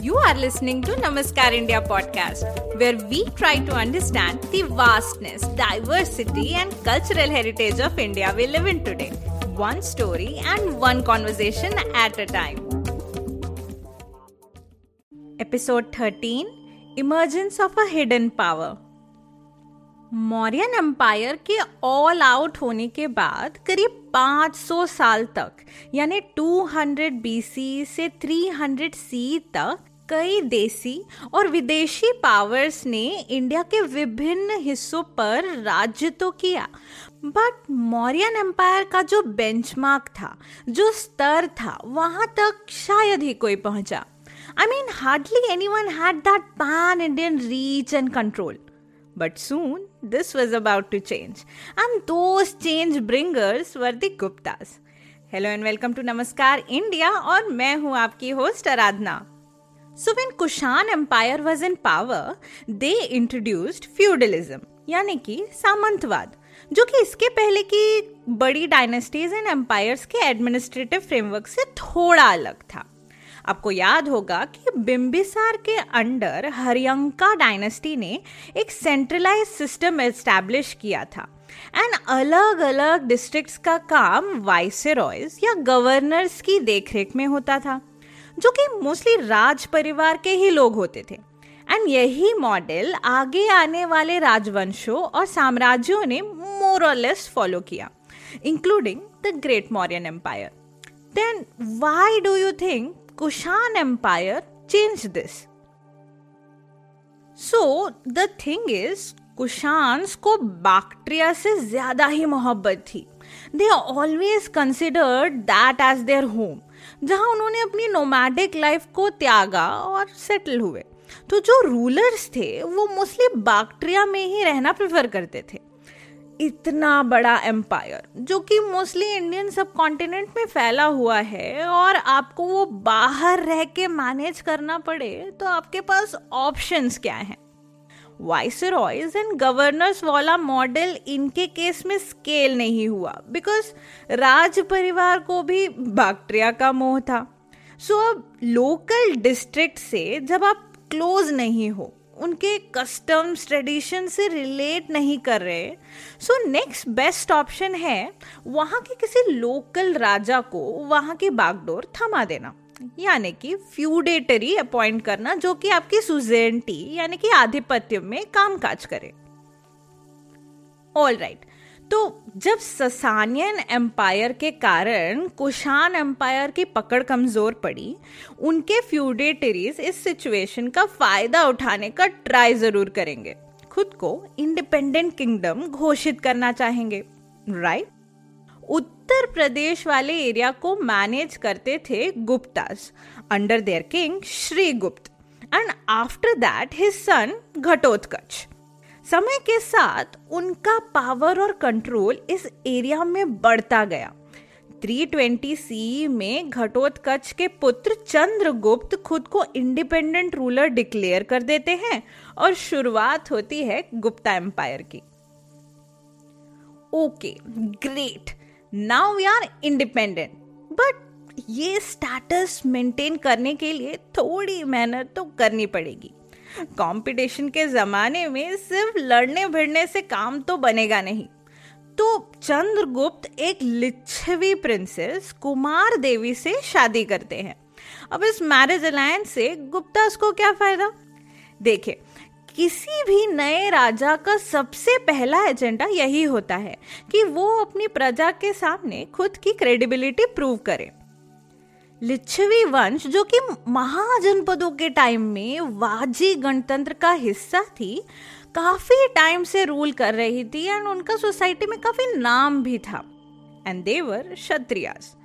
You are listening to Namaskar India podcast, where we try to understand the vastness, diversity, and cultural heritage of India we live in today. One story and one conversation at a time. Episode 13 Emergence of a Hidden Power. Mauryan empire के all out होने के बाद करीब 500 साल तक यानी 200 BC से 300 सी तक कई देसी और विदेशी पावर्स ने इंडिया के विभिन्न हिस्सों पर राज्य तो किया बट मौर्यन एम्पायर का जो बेंचमार्क था जो स्तर था वहाँ तक शायद ही कोई पहुँचा I mean hardly anyone had that pan Indian reach and control But soon, this was about to change. And those change bringers were the Guptas. Hello and welcome to Namaskar India और मैं हूँ आपकी host Aradhana so when Kushan empire was in power they introduced feudalism यानी कि सामंतवाद, जो कि इसके पहले की बड़ी डायनेस्टीज एंड एम्पायर्स के एडमिनिस्ट्रेटिव फ्रेमवर्क से थोड़ा अलग था। आपको याद होगा कि बिम्बिसार के अंडर हरियंका डायनेस्टी ने एक सेंट्रलाइज सिस्टम एस्टैब्लिश किया था। एंड अलग अलग डिस्ट्रिक्ट्स का काम वाइसरॉयज या गवर्नर्स की देखरेख में होता था। जो कि मोस्टली राज परिवार के ही लोग होते थे। एंड यही मॉडल आगे आने वाले राजवंशों और साम्राज्यों ने मोर और लेस फॉलो किया including the great Mauryan empire then why do you think Kushan empire change this so the thing is Kushans को बैक्टीरिया से ज़्यादा ही मोहब्बत थी। They always considered that as their home जहाँ उन्होंने अपनी नोमैडिक लाइफ को त्यागा और सेटल हुए। तो जो रूलर्स थे, वो मोस्टली बैक्टीरिया में ही रहना प्रेफर करते थे। इतना बड़ा एम्पायर जो कि मोस्टली इंडियन सब कॉन्टिनेंट में फैला हुआ है और आपको वो बाहर रह के मैनेज करना पड़े तो आपके पास ऑप्शंस क्या हैं? वाइसरॉयज एंड गवर्नर्स वाला मॉडल इनके केस में स्केल नहीं हुआ बिकॉज़ राज परिवार को भी बैक्टीरिया का मोह था। सो so, अब लोकल डिस्ट्रिक्ट से जब आप क्लोज नहीं हो उनके कस्टम्स ट्रेडिशन से रिलेट नहीं कर रहे सो नेक्स्ट बेस्ट ऑप्शन है वहाँ के किसी लोकल राजा को वहाँ की बागडोर थमा देना। यानी कि फ्यूडेटरी अपॉइंट करना, जो कि आपकी सुजेंटी, यानी कि आधिपत्य में कामकाज करे ऑल राइट. तो जब ससानियन एम्पायर के कारण कुशान एम्पायर की पकड़ कमज़ोर पड़ी, उनके फ्यूडेटरीज इस सिचुएशन का फ़ायदा उठाने का ट्राई ज़रूर करेंगे खुद को इंडिपेंडेंट किंगडम घोषित करना चाहेंगे राइट right? उत्तर प्रदेश वाले एरिया को मैनेज करते थे Guptas under their king Shri Gupt and after that his son Ghatotkacha. समय के साथ उनका पावर और कंट्रोल इस एरिया में बढ़ता गया। 320 सी में घटोत्कच के पुत्र चंद्रगुप्त खुद को इंडिपेंडेंट रूलर डिक्लेयर कर देते हैं और शुरुआत होती है गुप्ता एम्पायर की। Okay great now we are independent but ये स्टेटस मेंटेन करने के लिए थोड़ी मेहनत तो करनी पड़ेगी। कंपटीशन के जमाने में सिर्फ़ लड़ने भिड़ने से काम तो बनेगा नहीं। तो चंद्रगुप्त एक लिच्छवी प्रिंसेस कुमार देवी से शादी करते हैं। अब इस मैरिज अलायंस से गुप्तास को क्या फ़ायदा? देखिए किसी भी नए राजा का सबसे पहला एजेंडा यही होता है कि वो अपनी प्रजा के सामने खुद की क्रेडिबिलिटी प्रूव करे। लिच्छवी वंश, जो कि महाजनपदों के टाइम में वाजी गणतंत्र का हिस्सा थी, काफ़ी टाइम से रूल कर रही थी एंड उनका सोसाइटी में काफ़ी नाम भी था। एंड देवर क्षत्रियास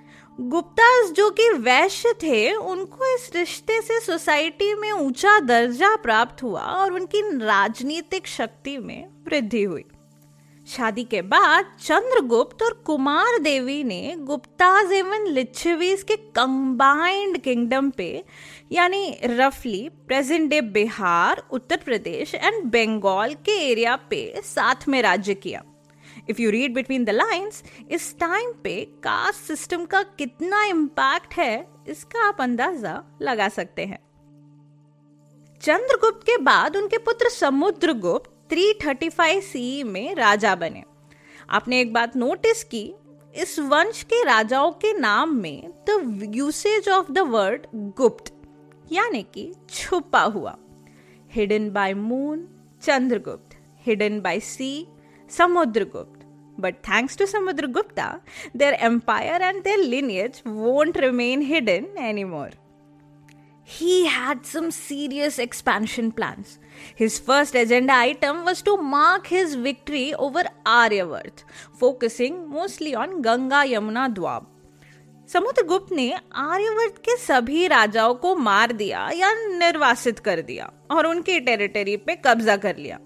गुप्तास जो कि वैश्य थे, उनको इस रिश्ते से सोसाइटी में ऊँचा दर्जा प्राप्त हुआ और उनकी राजनीतिक शक्ति में वृद्धि हुई। शादी के बाद चंद्रगुप्त और कुमार देवी ने गुप्ताज एवं लिच्छवीज के कंबाइंड किंगडम पे, यानी रफली, present day Bihar, Uttar Pradesh and Bengal के एरिया पे साथ में राज्य किया। If you read between the lines इस टाइम पे कास्ट सिस्टम का कितना इम्पैक्ट है, इसका आप अंदाज़ा लगा सकते हैं। चंद्रगुप्त के बाद उनके पुत्र समुद्रगुप्त 335 सी में राजा बने। आपने एक बात नोटिस की, इस वंश के राजाओं के नाम में the usage of the word Gupt, यानी कि छुपा हुआ। Hidden by moon Chandragupt. Hidden by sea Samudragupta. But thanks to Samudragupta, their empire and their lineage won't remain hidden anymore. He had some serious expansion plans. His first agenda item was to mark his victory over Aryavart, focusing mostly on Ganga Yamuna Dwab. Samudragupt ने आर्यवर्त के सभी राजाओं को मार दिया या निर्वासित कर दिया और उनकी टेरिटरी पे कब्जा कर लिया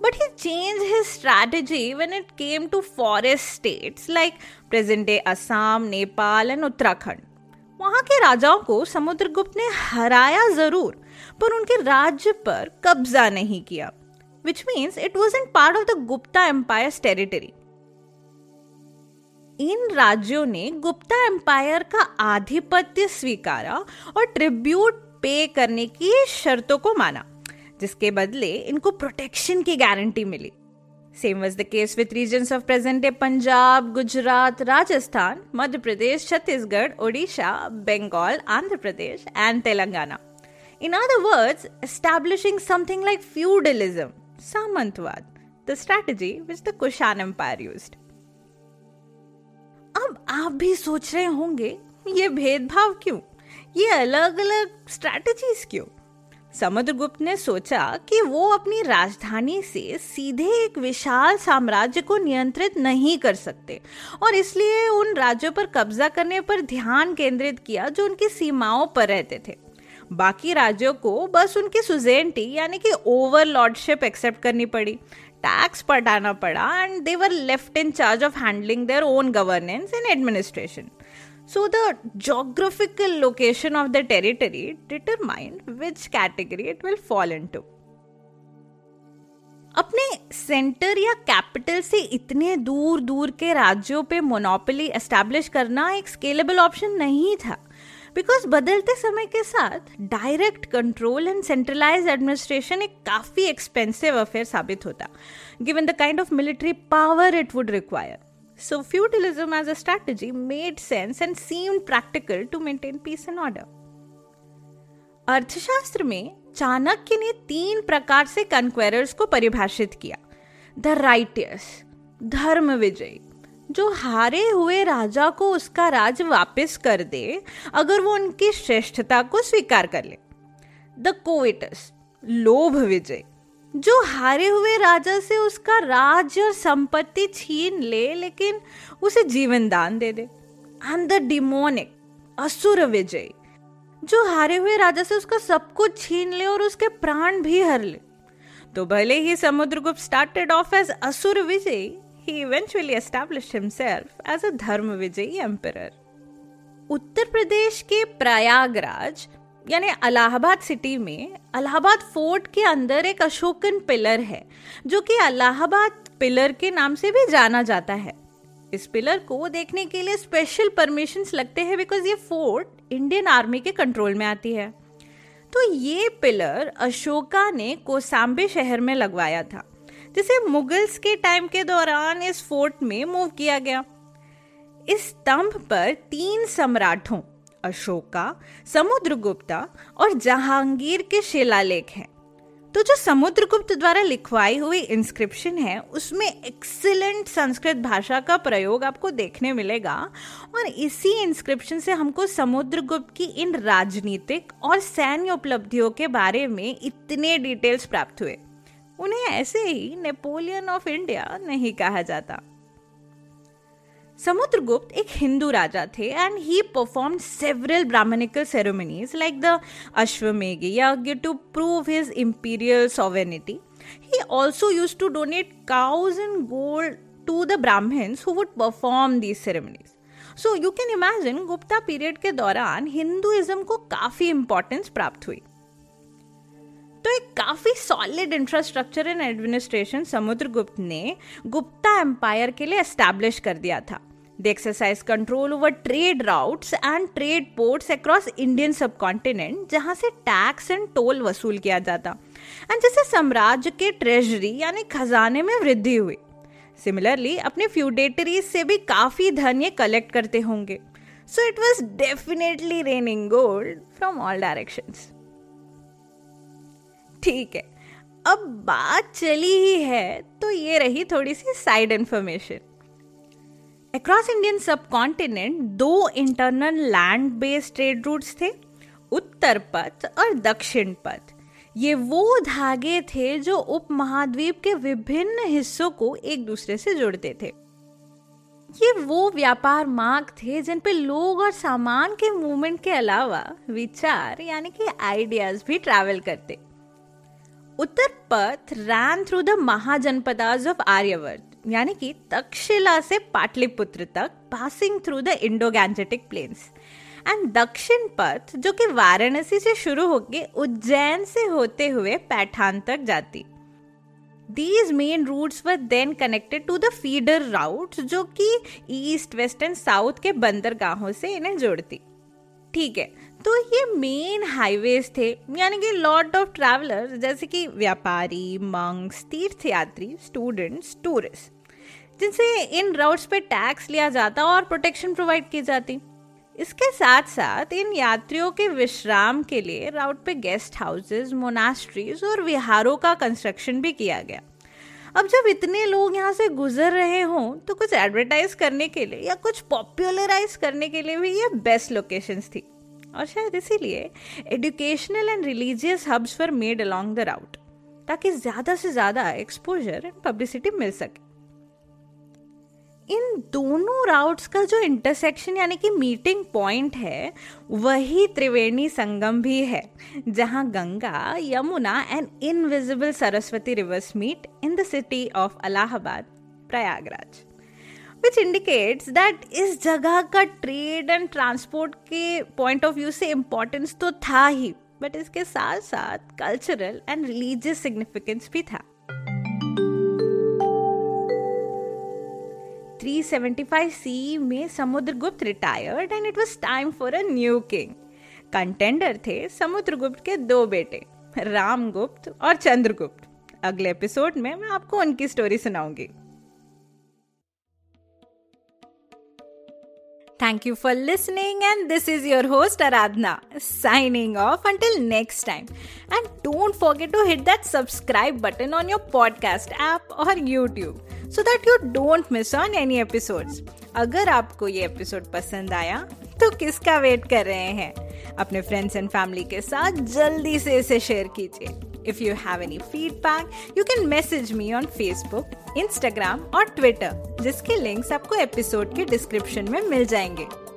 But he changed his strategy when it came to forest states like present day Assam, Nepal and Uttarakhand. वहाँ के राजाओं को समुद्रगुप्त ने हराया ज़रूर पर उनके राज्य पर कब्जा नहीं किया which means it was in part of the Gupta empire territory इन राज्यों ने गुप्ता एम्पायर का आधिपत्य स्वीकारा और ट्रिब्यूट पे करने की शर्तों को माना जिसके बदले इनको प्रोटेक्शन की guarantee milli. Same was the case with region of present day Punjab Gujarat Rajasthan Madhya Pradesh Chhattisgarh Odisha Bengal Andhra Pradesh and Telangana in other words establishing something like feudalism सामंतवाद the strategy which the Kushan empire use अब आप भी सोच रहे होंगे, ये भेदभाव क्यों? ये अलग अलग स्ट्रैटेजीज क्यों? समुद्रगुप्त ने सोचा कि वो अपनी राजधानी से सीधे एक विशाल साम्राज्य को नियंत्रित नहीं कर सकते और इसलिए उन राज्यों पर कब्जा करने पर ध्यान केंद्रित किया जो उनकी सीमाओं पर रहते थे। बाकी राज्यों को बस उनकी सुजेंटी यानी कि ओवरलॉर्डशिप एक्सेप्ट करनी पड़ी। टैक्स पटाना पड़ा and they were left in charge of handling their own governance and administration So, the geographical location of the territory determined which category it will fall into. अपने सेंटर या capital से इतने दूर दूर के राज्यों पे मोनोपोली एस्टैब्लिश करना एक स्केलेबल ऑप्शन नहीं था। बिकॉज़ बदलते समय के साथ direct control and centralise administration एक काफ़ी एक्सपेंसिव अफेयर साबित होता। Given the kind of military power it would require So, feudalism as a strategy made sense and seemed practical to maintain peace and order. अर्थशास्त्र में चाणक्य ने तीन प्रकार से कन्क्वेरर्स को परिभाषित किया द राइटियस धर्म विजय जो हारे हुए राजा को उसका राज वापस कर दे अगर वो उनकी श्रेष्ठता को स्वीकार कर ले द कोविटस लोभ विजय जो हारे हुए राजा से उसका राज्य और संपत्ति छीन ले, लेकिन उसे जीवन दान दे दे। द डिमोनिक असुर विजय, जो हारे हुए राजा से उसका सब कुछ छीन ले और उसके प्राण भी हर ले। तो भले ही Samudragupt started off as asur vijay he eventually established himself as a dharma vijayi emperor Uttar Pradesh के प्रयागराज यानी अलाहाबाद सिटी में अलाहाबाद फोर्ट के अंदर एक अशोकन पिलर है, जो कि अलाहाबाद पिलर के नाम से भी जाना जाता है। इस पिलर को देखने के लिए स्पेशल परमिशन लगते हैं बिकॉज़ ये फोर्ट इंडियन आर्मी के कंट्रोल में आती है। तो ये पिलर अशोका ने कोसाम्बे शहर में लगवाया था, जिसे मुगल्स के टाइम के दौरान इस फोर्ट में मूव किया गया। इस स्तंभ पर तीन सम्राटों अशोका, समुद्रगुप्ता और जहांगीर के शिलालेख हैं। तो जो समुद्रगुप्त द्वारा लिखवाई हुई इंस्क्रिप्शन है, उसमें एक्सीलेंट संस्कृत भाषा का प्रयोग आपको देखने मिलेगा और इसी इंस्क्रिप्शन से हमको समुद्रगुप्त की इन राजनीतिक और सैन्य उपलब्धियों के बारे में इतने डिटेल्स प्राप्त हुए। उन्हें ऐसे ही नेपोलियन ऑफ़ इंडिया नहीं कहा जाता। समुद्रगुप्त एक हिंदू राजा थे and he perform several Brahmanical ceremonies like the Ashwamegh yagya to prove his imperial sovereignty he also use to donate cows and gold to the Brahmins who would perform these ceremonies so you can imagine Gupta period के दौरान Hinduism को काफ़ी importance प्राप्त हुई तो एक काफ़ी solid infrastructure and administration Samudragupt ने गुप्ता एम्पायर के लिए एस्टैब्लिश कर दिया था। They exercise control over trade routes and trade ports across Indian subcontinent, जहाँ से टैक्स एंड टोल वसूल किया जाता। एंड जिससे साम्राज्य के ट्रेजरी यानी खजाने में वृद्धि हुई। सिमिलरली अपने फ्यूडेटरीज से भी काफ़ी धन ये कलेक्ट करते होंगे। So it was definitely raining gold from all direction ठीक है, अब बात चली ही है तो ये रही थोड़ी सी side information across Indian subcontinent दो internal land based trade routes थे, उत्तर पथ और दक्षिण पथ। ये वो धागे थे जो उप महाद्वीप के विभिन्न हिस्सों को एक दूसरे से जोड़ते थे। ये वो व्यापार मार्ग थे जिन पे लोग और सामान के मूवमेंट के अलावा विचार, यानी कि आइडियाज़ भी ट्रैवल करते। Uttar Path ran through the Mahajanapadas of Aryavart यानी कि तक्षशिला से पाटलिपुत्र तक passing through the Indo Gangetic plains and Dakshin Path, जो कि वाराणसी से शुरू होकर उज्जैन से होते हुए पैठान तक जाती। These main routes were then connected to the feeder route जो कि ईस्ट वेस्ट एंड साउथ के बंदरगाहों से इन्हें जोड़ती। ठीक है तो ये मेन हाईवेज थे, यानी कि लॉट ऑफ़ ट्रैवलर्स जैसे कि व्यापारी मंग्स तीर्थयात्री स्टूडेंट्स टूरिस्ट जिनसे इन राउट्स पे टैक्स लिया जाता और प्रोटेक्शन प्रोवाइड की जाती। इसके साथ साथ इन यात्रियों के विश्राम के लिए राउट पे गेस्ट हाउसेज मोनास्ट्रीज और विहारों का कंस्ट्रक्शन भी किया गया। अब जब इतने लोग यहाँ से गुजर रहे हों तो कुछ एडवर्टाइज करने के लिए या कुछ पॉपुलराइज करने के लिए भी ये बेस्ट लोकेशंस थी। और शायद इसीलिए educational and religious hubs were made along the route ताकि ज़्यादा से ज़्यादा एक्सपोजर एंड पब्लिसिटी मिल सके। इन दोनों राउट्स का जो इंटरसेक्शन यानी कि मीटिंग पॉइंट है, वही त्रिवेणी संगम भी है, जहाँ Ganga, Yamuna and invisible Saraswati rivers meet in the city of Allahabad Prayagraj. Which indicates that इस जगह का ट्रेड एंड ट्रांसपोर्ट के पॉइंट ऑफ़ व्यू से इम्पोर्टेंस तो था ही बट इसके साथ साथ कल्चरल एंड रिलीजियस सिग्निफिकेंस भी था। 375 सी में Samudragupta retired and it was time for a new king contender थे समुद्रगुप्त के दो बेटे, रामगुप्त और चंद्रगुप्त। अगले एपिसोड में मैं आपको उनकी स्टोरी सुनाऊँगी। Thank you for listening, and this is your host Aradhna signing off until next time. And don't forget to hit that subscribe button on your podcast app or YouTube so that you don't miss on any episodes. अगर आपको ये episode पसंद आया तो किसका wait कर रहे हैं अपने फ्रेंड्स एंड फैमिली के साथ जल्दी से इसे शेयर कीजिए If you have any feedback, you can message me on Facebook, Instagram और Twitter, जिसके लिंक्स आपको एपिसोड के डिस्क्रिप्शन में मिल जाएँगे